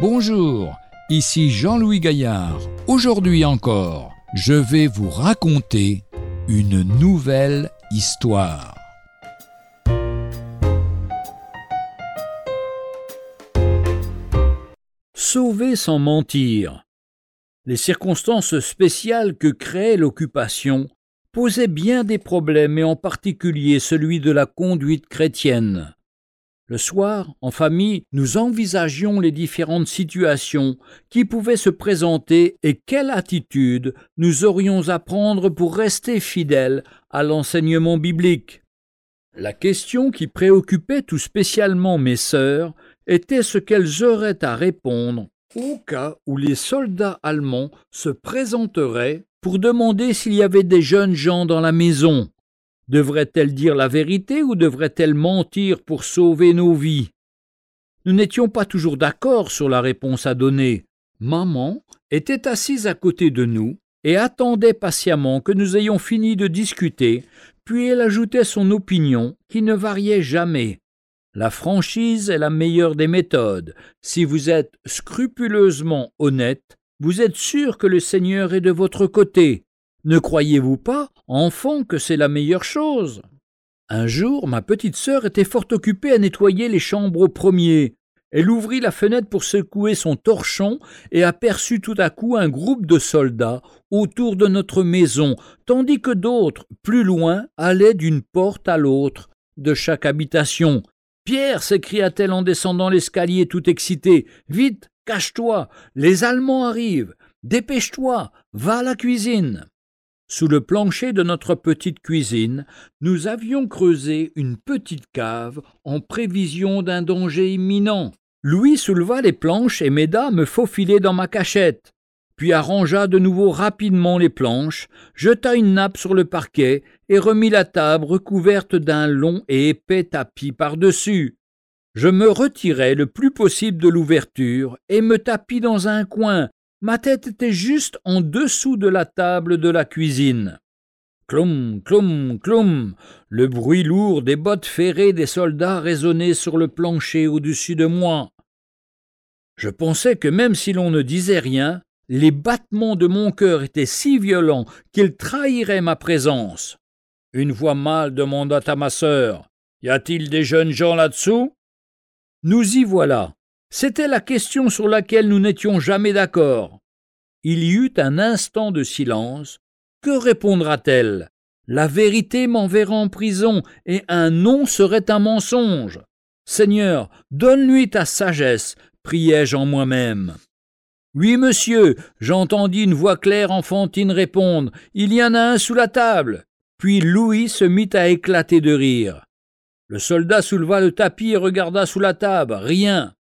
Bonjour, ici Jean-Louis Gaillard. Aujourd'hui encore, je vais vous raconter une nouvelle histoire. Sauver sans mentir. Les circonstances spéciales que créait l'occupation posaient bien des problèmes et en particulier celui de la conduite chrétienne. Le soir, en famille, nous envisagions les différentes situations qui pouvaient se présenter et quelle attitude nous aurions à prendre pour rester fidèles à l'enseignement biblique. La question qui préoccupait tout spécialement mes sœurs était ce qu'elles auraient à répondre au cas où les soldats allemands se présenteraient pour demander s'il y avait des jeunes gens dans la maison. Devrait-elle dire la vérité ou devrait-elle mentir pour sauver nos vies? Nous n'étions pas toujours d'accord sur la réponse à donner. Maman était assise à côté de nous et attendait patiemment que nous ayons fini de discuter, puis elle ajoutait son opinion qui ne variait jamais. La franchise est la meilleure des méthodes. Si vous êtes scrupuleusement honnête, vous êtes sûr que le Seigneur est de votre côté. Ne croyez-vous pas, enfant, que c'est la meilleure chose? Un jour, ma petite sœur était fort occupée à nettoyer les chambres au premier. Elle ouvrit la fenêtre pour secouer son torchon et aperçut tout à coup un groupe de soldats autour de notre maison, tandis que d'autres, plus loin, allaient d'une porte à l'autre de chaque habitation. Pierre, s'écria-t-elle en descendant l'escalier tout excitée, vite, cache-toi, les Allemands arrivent, dépêche-toi, va à la cuisine. Sous le plancher de notre petite cuisine, nous avions creusé une petite cave en prévision d'un danger imminent. Louis souleva les planches et m'aida à me faufiler dans ma cachette, puis arrangea de nouveau rapidement les planches, jeta une nappe sur le parquet et remit la table recouverte d'un long et épais tapis par-dessus. Je me retirai le plus possible de l'ouverture et me tapis dans un coin, Ma tête était juste en dessous de la table de la cuisine. Clom, clom, clom, le bruit lourd des bottes ferrées des soldats résonnait sur le plancher au-dessus de moi. Je pensais que même si l'on ne disait rien, les battements de mon cœur étaient si violents qu'ils trahiraient ma présence. Une voix mâle demanda à ma sœur Y a-t-il des jeunes gens là-dessous? Nous y voilà. C'était la question sur laquelle nous n'étions jamais d'accord. Il y eut un instant de silence. Que répondra-t-elle? La vérité m'enverra en prison, et un non serait un mensonge. Seigneur, donne-lui ta sagesse, priai-je en moi-même. Oui, monsieur, j'entendis une voix claire enfantine répondre. Il y en a un sous la table. Puis Louis se mit à éclater de rire. Le soldat souleva le tapis et regarda sous la table. Rien.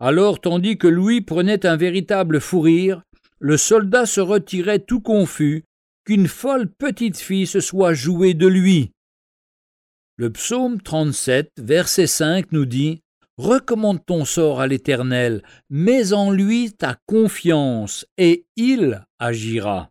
Alors, tandis que Louis prenait un véritable fou rire, le soldat se retirait tout confus qu'une folle petite fille se soit jouée de lui. Le psaume 37, verset 5 nous dit Recommande ton sort à l'Éternel, mets en lui ta confiance, et il agira.